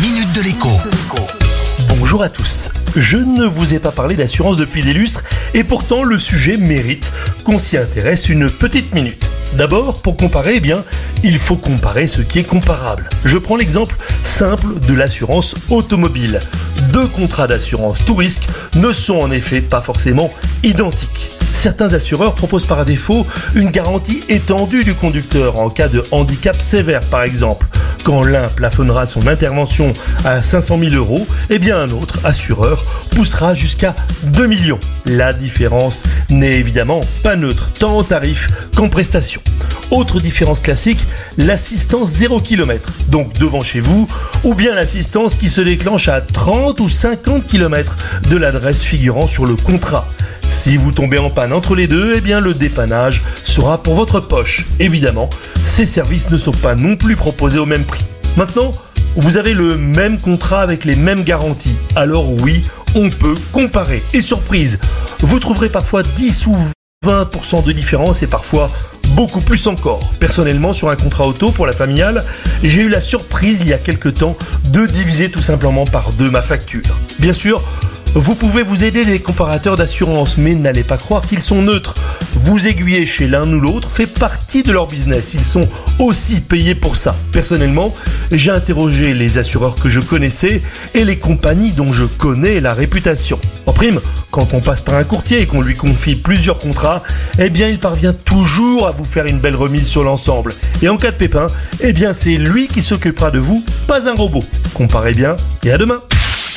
minute de l'écho. Bonjour à tous. Je ne vous ai pas parlé d'assurance depuis des lustres et pourtant le sujet mérite qu'on s'y intéresse une petite minute. D'abord, pour comparer, eh bien, il faut comparer ce qui est comparable. Je prends l'exemple simple de l'assurance automobile. Deux contrats d'assurance tout risque ne sont en effet pas forcément identiques. Certains assureurs proposent par défaut une garantie étendue du conducteur en cas de handicap sévère par exemple. Quand l'un plafonnera son intervention à 500 000 euros, eh bien un autre assureur poussera jusqu'à 2 millions. La différence n'est évidemment pas neutre, tant en tarif qu'en prestation. Autre différence classique, l'assistance 0 km, donc devant chez vous, ou bien l'assistance qui se déclenche à 30 ou 50 km de l'adresse figurant sur le contrat. Si vous tombez en panne entre les deux, eh bien le dépannage sera pour votre poche. Évidemment, ces services ne sont pas non plus proposés au même prix. Maintenant, vous avez le même contrat avec les mêmes garanties. Alors oui, on peut comparer. Et surprise, vous trouverez parfois 10 ou 20% de différence et parfois beaucoup plus encore. Personnellement, sur un contrat auto pour la familiale, j'ai eu la surprise il y a quelques temps de diviser tout simplement par deux ma facture. Bien sûr, vous pouvez vous aider des comparateurs d'assurance, mais n'allez pas croire qu'ils sont neutres. Vous aiguiller chez l'un ou l'autre fait partie de leur business. Ils sont aussi payés pour ça. Personnellement, j'ai interrogé les assureurs que je connaissais et les compagnies dont je connais la réputation. En prime, quand on passe par un courtier et qu'on lui confie plusieurs contrats, eh bien il parvient toujours à vous faire une belle remise sur l'ensemble. Et en cas de pépin, eh bien c'est lui qui s'occupera de vous, pas un robot. Comparez bien et à demain.